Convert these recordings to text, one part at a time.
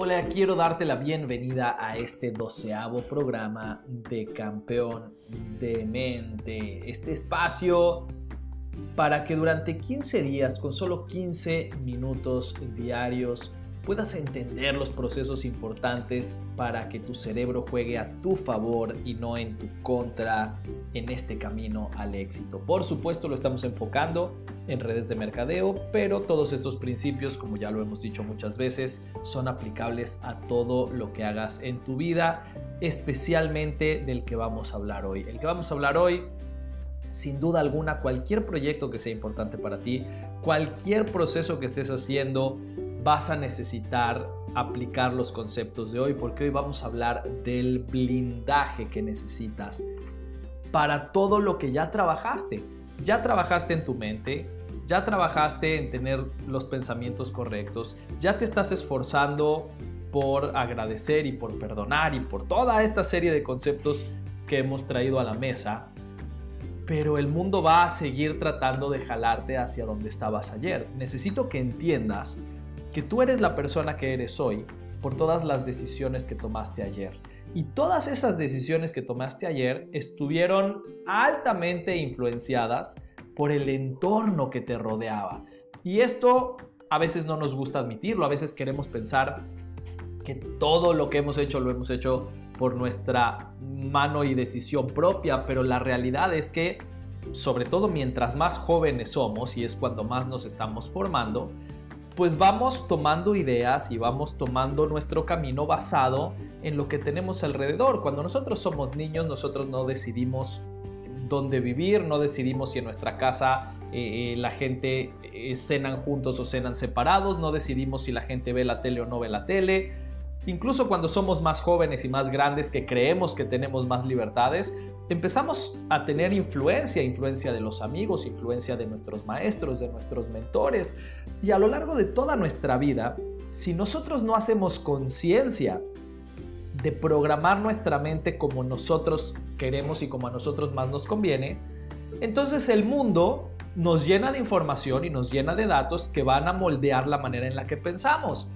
Hola, quiero darte la bienvenida a este doceavo programa de Campeón de Mente. Este espacio para que durante 15 días, con solo 15 minutos diarios, puedas entender los procesos importantes para que tu cerebro juegue a tu favor y no en tu contra en este camino al éxito. Por supuesto lo estamos enfocando en redes de mercadeo, pero todos estos principios, como ya lo hemos dicho muchas veces, son aplicables a todo lo que hagas en tu vida, especialmente del que vamos a hablar hoy. El que vamos a hablar hoy sin duda alguna, cualquier proyecto que sea importante para ti, cualquier proceso que estés haciendo, vas a necesitar aplicar los conceptos de hoy porque hoy vamos a hablar del blindaje que necesitas para todo lo que ya trabajaste. Ya trabajaste en tu mente, ya trabajaste en tener los pensamientos correctos, ya te estás esforzando por agradecer y por perdonar y por toda esta serie de conceptos que hemos traído a la mesa, pero el mundo va a seguir tratando de jalarte hacia donde estabas ayer. Necesito que entiendas que tú eres la persona que eres hoy por todas las decisiones que tomaste ayer. Y todas esas decisiones que tomaste ayer estuvieron altamente influenciadas por el entorno que te rodeaba. Y esto a veces no nos gusta admitirlo, a veces queremos pensar que todo lo que hemos hecho lo hemos hecho por nuestra mano y decisión propia, pero la realidad es que, sobre todo mientras más jóvenes somos, y es cuando más nos estamos formando, pues vamos tomando ideas y vamos tomando nuestro camino basado en lo que tenemos alrededor. Cuando nosotros somos niños, nosotros no decidimos dónde vivir, no decidimos si en nuestra casa eh, eh, la gente eh, cenan juntos o cenan separados, no decidimos si la gente ve la tele o no ve la tele Incluso cuando somos más jóvenes y más grandes que creemos que tenemos más libertades, empezamos a tener influencia, influencia de los amigos, influencia de nuestros maestros, de nuestros mentores. Y a lo largo de toda nuestra vida, si nosotros no hacemos conciencia de programar nuestra mente como nosotros queremos y como a nosotros más nos conviene, entonces el mundo nos llena de información y nos llena de datos que van a moldear la manera en la que pensamos.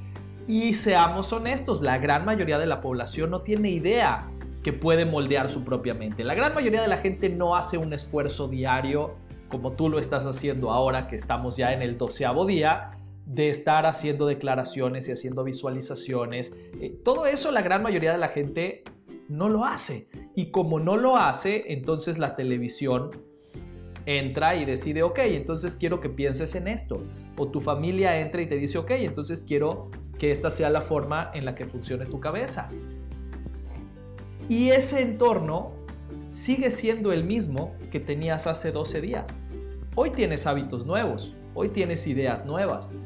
Y seamos honestos, la gran mayoría de la población no tiene idea que puede moldear su propia mente. La gran mayoría de la gente no hace un esfuerzo diario como tú lo estás haciendo ahora que estamos ya en el doceavo día de estar haciendo declaraciones y haciendo visualizaciones. Eh, todo eso la gran mayoría de la gente no lo hace. Y como no lo hace, entonces la televisión entra y decide, ok, entonces quiero que pienses en esto. O tu familia entra y te dice, ok, entonces quiero que esta sea la forma en la que funcione tu cabeza. Y ese entorno sigue siendo el mismo que tenías hace 12 días. Hoy tienes hábitos nuevos, hoy tienes ideas nuevas,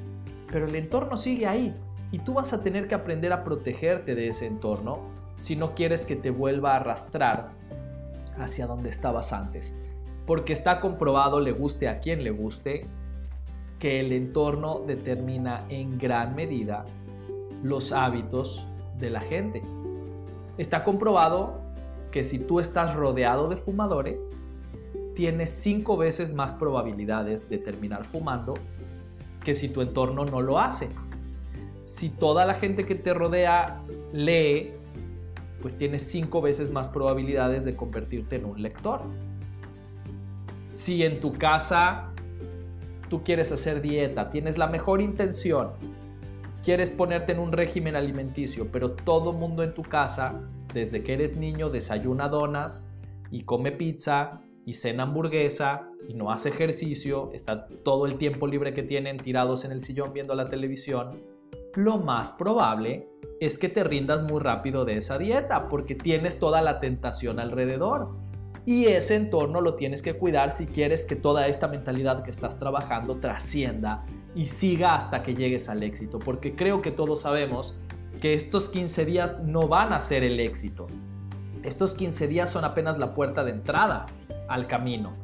pero el entorno sigue ahí y tú vas a tener que aprender a protegerte de ese entorno si no quieres que te vuelva a arrastrar hacia donde estabas antes. Porque está comprobado, le guste a quien le guste, que el entorno determina en gran medida los hábitos de la gente. Está comprobado que si tú estás rodeado de fumadores, tienes cinco veces más probabilidades de terminar fumando que si tu entorno no lo hace. Si toda la gente que te rodea lee, pues tienes cinco veces más probabilidades de convertirte en un lector. Si en tu casa tú quieres hacer dieta, tienes la mejor intención, quieres ponerte en un régimen alimenticio, pero todo mundo en tu casa, desde que eres niño, desayuna donas y come pizza y cena hamburguesa y no hace ejercicio, está todo el tiempo libre que tienen tirados en el sillón viendo la televisión, lo más probable es que te rindas muy rápido de esa dieta porque tienes toda la tentación alrededor. Y ese entorno lo tienes que cuidar si quieres que toda esta mentalidad que estás trabajando trascienda y siga hasta que llegues al éxito, porque creo que todos sabemos que estos 15 días no van a ser el éxito. Estos 15 días son apenas la puerta de entrada al camino.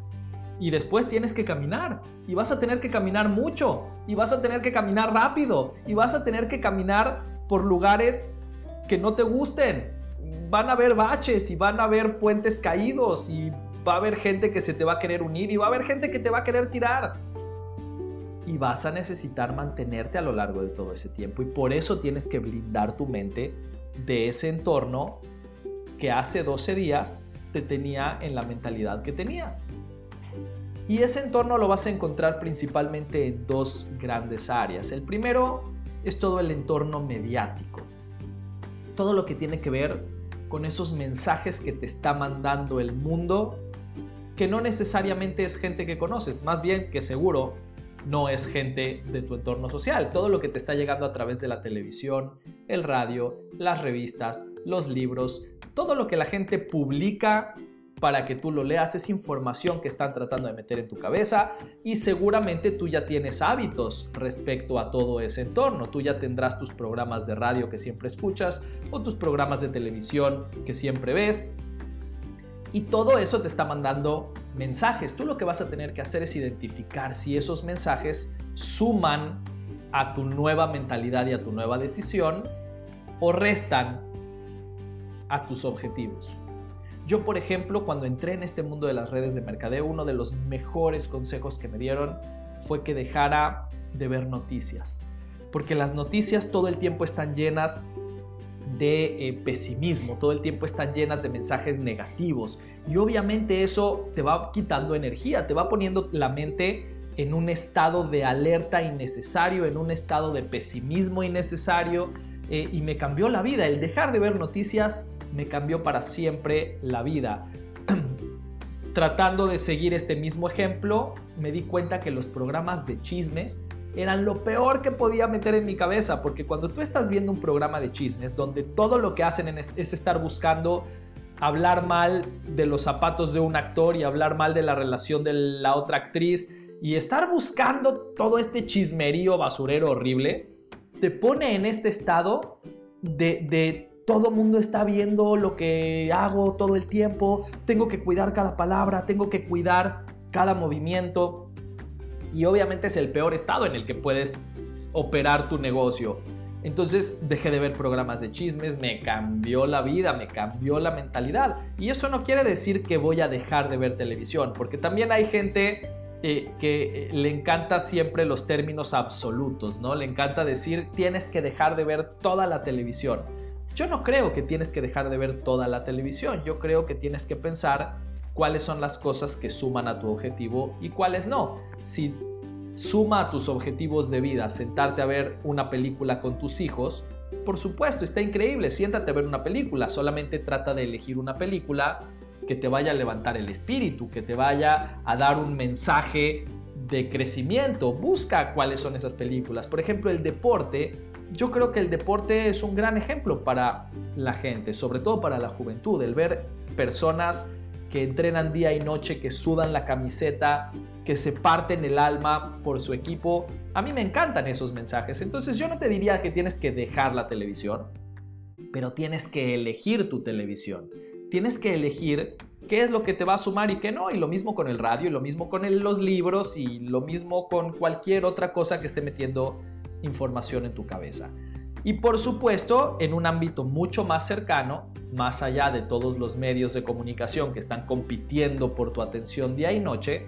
Y después tienes que caminar. Y vas a tener que caminar mucho. Y vas a tener que caminar rápido. Y vas a tener que caminar por lugares que no te gusten. Van a haber baches y van a haber puentes caídos. Y va a haber gente que se te va a querer unir. Y va a haber gente que te va a querer tirar. Y vas a necesitar mantenerte a lo largo de todo ese tiempo y por eso tienes que blindar tu mente de ese entorno que hace 12 días te tenía en la mentalidad que tenías. Y ese entorno lo vas a encontrar principalmente en dos grandes áreas. El primero es todo el entorno mediático. Todo lo que tiene que ver con esos mensajes que te está mandando el mundo, que no necesariamente es gente que conoces, más bien que seguro no es gente de tu entorno social. Todo lo que te está llegando a través de la televisión, el radio, las revistas, los libros, todo lo que la gente publica para que tú lo leas es información que están tratando de meter en tu cabeza y seguramente tú ya tienes hábitos respecto a todo ese entorno. Tú ya tendrás tus programas de radio que siempre escuchas o tus programas de televisión que siempre ves. Y todo eso te está mandando mensajes. Tú lo que vas a tener que hacer es identificar si esos mensajes suman a tu nueva mentalidad y a tu nueva decisión o restan a tus objetivos. Yo, por ejemplo, cuando entré en este mundo de las redes de mercadeo, uno de los mejores consejos que me dieron fue que dejara de ver noticias. Porque las noticias todo el tiempo están llenas de eh, pesimismo, todo el tiempo están llenas de mensajes negativos. Y obviamente eso te va quitando energía, te va poniendo la mente en un estado de alerta innecesario, en un estado de pesimismo innecesario. Eh, y me cambió la vida. El dejar de ver noticias me cambió para siempre la vida. Tratando de seguir este mismo ejemplo, me di cuenta que los programas de chismes eran lo peor que podía meter en mi cabeza, porque cuando tú estás viendo un programa de chismes donde todo lo que hacen es estar buscando hablar mal de los zapatos de un actor y hablar mal de la relación de la otra actriz y estar buscando todo este chismerío basurero horrible, te pone en este estado de, de todo mundo está viendo lo que hago todo el tiempo, tengo que cuidar cada palabra, tengo que cuidar cada movimiento. Y obviamente es el peor estado en el que puedes operar tu negocio. Entonces dejé de ver programas de chismes, me cambió la vida, me cambió la mentalidad. Y eso no quiere decir que voy a dejar de ver televisión, porque también hay gente eh, que eh, le encanta siempre los términos absolutos, ¿no? Le encanta decir tienes que dejar de ver toda la televisión. Yo no creo que tienes que dejar de ver toda la televisión, yo creo que tienes que pensar cuáles son las cosas que suman a tu objetivo y cuáles no. Si suma a tus objetivos de vida sentarte a ver una película con tus hijos, por supuesto, está increíble, siéntate a ver una película, solamente trata de elegir una película que te vaya a levantar el espíritu, que te vaya a dar un mensaje de crecimiento. Busca cuáles son esas películas. Por ejemplo, el deporte yo creo que el deporte es un gran ejemplo para la gente, sobre todo para la juventud, el ver personas que entrenan día y noche, que sudan la camiseta, que se parten el alma por su equipo. A mí me encantan esos mensajes. Entonces yo no te diría que tienes que dejar la televisión, pero tienes que elegir tu televisión. Tienes que elegir qué es lo que te va a sumar y qué no. Y lo mismo con el radio, y lo mismo con los libros, y lo mismo con cualquier otra cosa que esté metiendo información en tu cabeza. Y por supuesto, en un ámbito mucho más cercano, más allá de todos los medios de comunicación que están compitiendo por tu atención día y noche,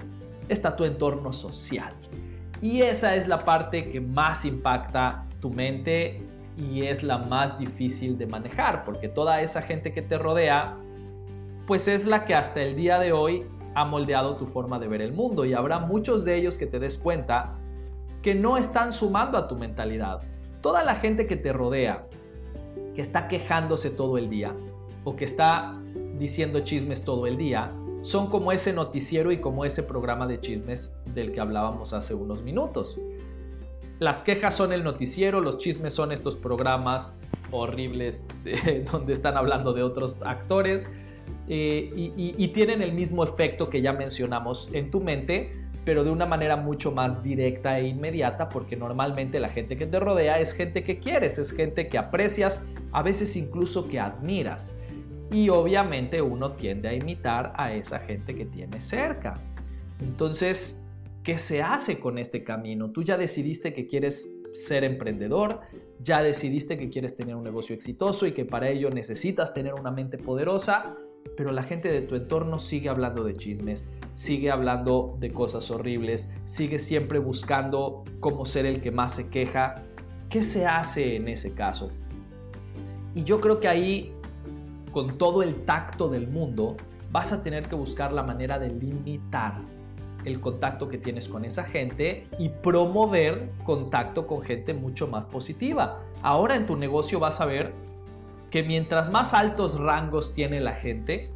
está tu entorno social. Y esa es la parte que más impacta tu mente y es la más difícil de manejar, porque toda esa gente que te rodea, pues es la que hasta el día de hoy ha moldeado tu forma de ver el mundo y habrá muchos de ellos que te des cuenta que no están sumando a tu mentalidad. Toda la gente que te rodea, que está quejándose todo el día o que está diciendo chismes todo el día, son como ese noticiero y como ese programa de chismes del que hablábamos hace unos minutos. Las quejas son el noticiero, los chismes son estos programas horribles donde están hablando de otros actores eh, y tienen el mismo efecto que ya mencionamos en tu mente, pero de una manera mucho más directa e inmediata, porque normalmente la gente que te rodea es gente que quieres, es gente que aprecias, a veces incluso que admiras. Y obviamente uno tiende a imitar a esa gente que tiene cerca. Entonces, ¿qué se hace con este camino? Tú ya decidiste que quieres ser emprendedor, ya decidiste que quieres tener un negocio exitoso y que para ello necesitas tener una mente poderosa. pero la gente de tu entorno sigue hablando de chismes, sigue hablando de cosas horribles, sigue siempre buscando cómo ser el que más se queja. ¿Qué se hace en ese caso? Y yo creo que ahí, con todo el tacto del mundo, vas a tener que buscar la manera de limitar el contacto que tienes con esa gente y promover contacto con gente mucho más positiva. Ahora en tu negocio vas a ver que mientras más altos rangos tiene la gente,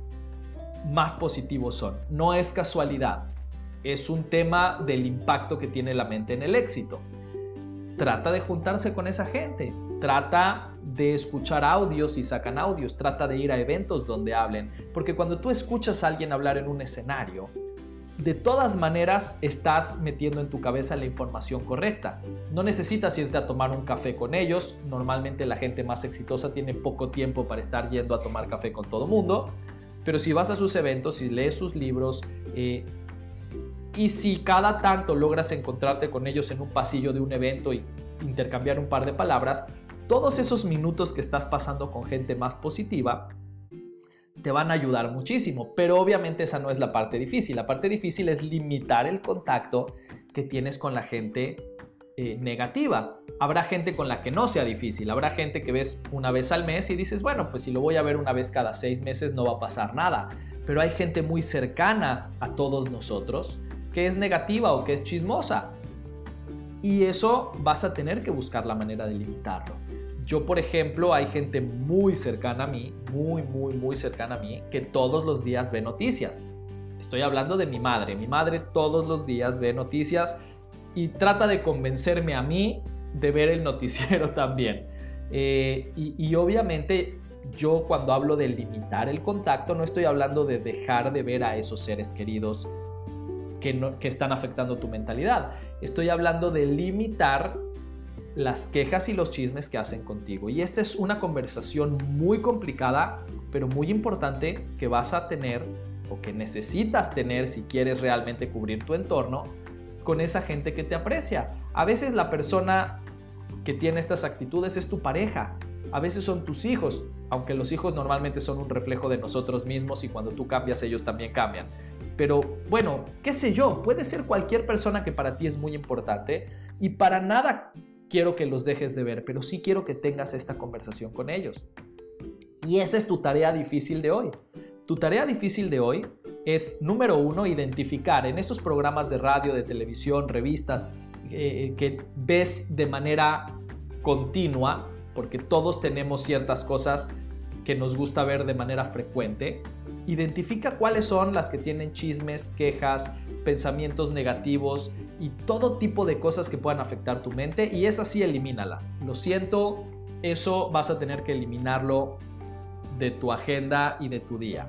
más positivos son. No es casualidad, es un tema del impacto que tiene la mente en el éxito. Trata de juntarse con esa gente, trata de escuchar audios y sacan audios, trata de ir a eventos donde hablen, porque cuando tú escuchas a alguien hablar en un escenario, de todas maneras estás metiendo en tu cabeza la información correcta. No necesitas irte a tomar un café con ellos. Normalmente la gente más exitosa tiene poco tiempo para estar yendo a tomar café con todo mundo. Pero si vas a sus eventos, si lees sus libros eh, y si cada tanto logras encontrarte con ellos en un pasillo de un evento y intercambiar un par de palabras, todos esos minutos que estás pasando con gente más positiva te van a ayudar muchísimo, pero obviamente esa no es la parte difícil. La parte difícil es limitar el contacto que tienes con la gente eh, negativa. Habrá gente con la que no sea difícil, habrá gente que ves una vez al mes y dices, bueno, pues si lo voy a ver una vez cada seis meses no va a pasar nada. Pero hay gente muy cercana a todos nosotros que es negativa o que es chismosa. Y eso vas a tener que buscar la manera de limitarlo. Yo, por ejemplo, hay gente muy cercana a mí, muy, muy, muy cercana a mí, que todos los días ve noticias. Estoy hablando de mi madre. Mi madre todos los días ve noticias y trata de convencerme a mí de ver el noticiero también. Eh, y, obviamente yo cuando hablo de limitar el contacto no estoy hablando de dejar de ver a esos seres queridos que, están afectando tu mentalidad. Estoy hablando de limitar las quejas y los chismes que hacen contigo. Y esta es una conversación muy complicada, pero muy importante que vas a tener o que necesitas tener si quieres realmente cubrir tu entorno con esa gente que te aprecia. A veces la persona que tiene estas actitudes es tu pareja, a veces son tus hijos, aunque los hijos normalmente son un reflejo de nosotros mismos y cuando tú cambias ellos también cambian. Pero bueno, qué sé yo, puede ser cualquier persona que para ti es muy importante y para nada quiero que los dejes de ver, pero sí quiero que tengas esta conversación con ellos. Y esa es tu tarea difícil de hoy. Tu tarea difícil de hoy es, número uno, identificar en estos programas de radio, de televisión, revistas, eh, que ves de manera continua, porque todos tenemos ciertas cosas que nos gusta ver de manera frecuente, identifica cuáles son las que tienen chismes, quejas, pensamientos negativos y todo tipo de cosas que puedan afectar tu mente y esas sí elimínalas. Lo siento, eso vas a tener que eliminarlo de tu agenda y de tu día.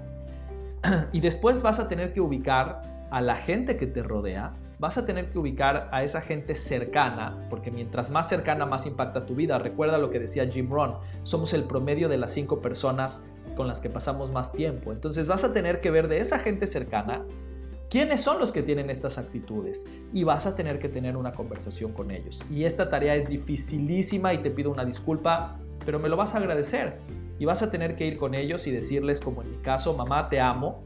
y después vas a tener que ubicar a la gente que te rodea, vas a tener que ubicar a esa gente cercana, porque mientras más cercana más impacta tu vida. Recuerda lo que decía Jim Rohn, somos el promedio de las cinco personas con las que pasamos más tiempo. Entonces vas a tener que ver de esa gente cercana quiénes son los que tienen estas actitudes y vas a tener que tener una conversación con ellos. Y esta tarea es dificilísima y te pido una disculpa, pero me lo vas a agradecer y vas a tener que ir con ellos y decirles como en mi caso, mamá, te amo,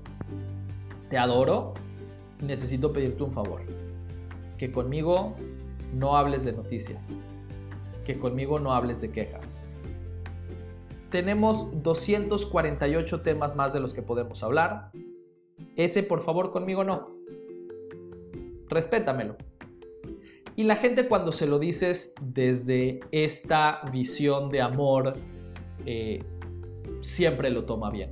te adoro, necesito pedirte un favor, que conmigo no hables de noticias, que conmigo no hables de quejas tenemos 248 temas más de los que podemos hablar. Ese, por favor, conmigo no. Respétamelo. Y la gente cuando se lo dices desde esta visión de amor, eh, siempre lo toma bien.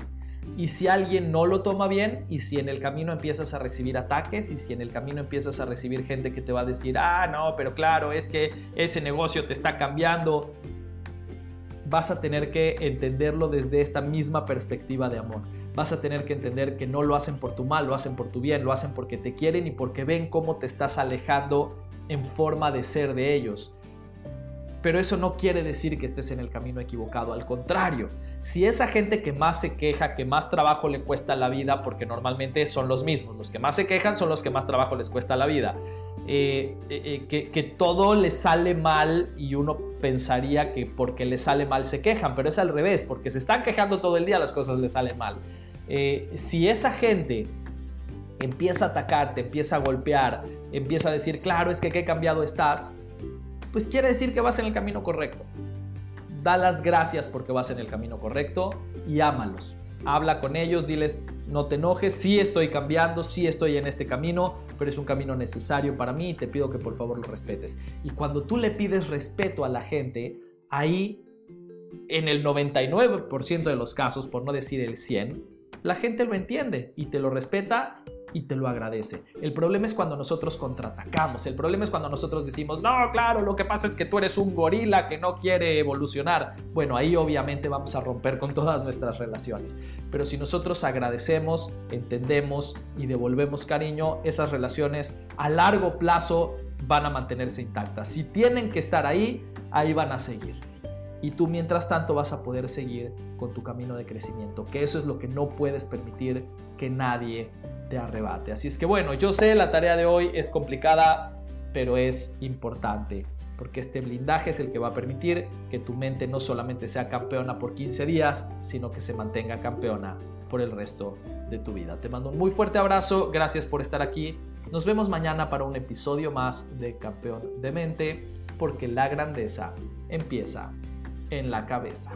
Y si alguien no lo toma bien, y si en el camino empiezas a recibir ataques, y si en el camino empiezas a recibir gente que te va a decir, ah, no, pero claro, es que ese negocio te está cambiando, vas a tener que entenderlo desde esta misma perspectiva de amor. Vas a tener que entender que no lo hacen por tu mal, lo hacen por tu bien, lo hacen porque te quieren y porque ven cómo te estás alejando en forma de ser de ellos. Pero eso no quiere decir que estés en el camino equivocado, al contrario. Si esa gente que más se queja, que más trabajo le cuesta la vida, porque normalmente son los mismos, los que más se quejan son los que más trabajo les cuesta la vida, eh, eh, eh, que, todo les sale mal y uno pensaría que porque les sale mal se quejan, pero es al revés, porque se están quejando todo el día las cosas les salen mal. Si esa gente empieza a atacarte, empieza a golpear, empieza a decir, claro, es que qué cambiado estás, pues quiere decir que vas en el camino correcto. Da las gracias porque vas en el camino correcto y ámalos. Habla con ellos, diles, no te enojes, sí estoy cambiando, sí estoy en este camino, pero es un camino necesario para mí y te pido que por favor lo respetes. Y cuando tú le pides respeto a la gente, ahí, en el 99% de los casos, por no decir el 100, la gente lo entiende y te lo respeta y te lo agradece. El problema es cuando nosotros contraatacamos. El problema es cuando nosotros decimos, no, claro, lo que pasa es que tú eres un gorila que no quiere evolucionar. Bueno, ahí obviamente vamos a romper con todas nuestras relaciones. Pero si nosotros agradecemos, entendemos y devolvemos cariño, esas relaciones a largo plazo van a mantenerse intactas. Si tienen que estar ahí, ahí van a seguir. Y tú mientras tanto vas a poder seguir con tu camino de crecimiento, que eso es lo que no puedes permitir que nadie te arrebate. Así es que bueno, yo sé, la tarea de hoy es complicada, pero es importante, porque este blindaje es el que va a permitir que tu mente no solamente sea campeona por 15 días, sino que se mantenga campeona por el resto de tu vida. Te mando un muy fuerte abrazo, gracias por estar aquí. Nos vemos mañana para un episodio más de Campeón de Mente, porque la grandeza empieza en la cabeza.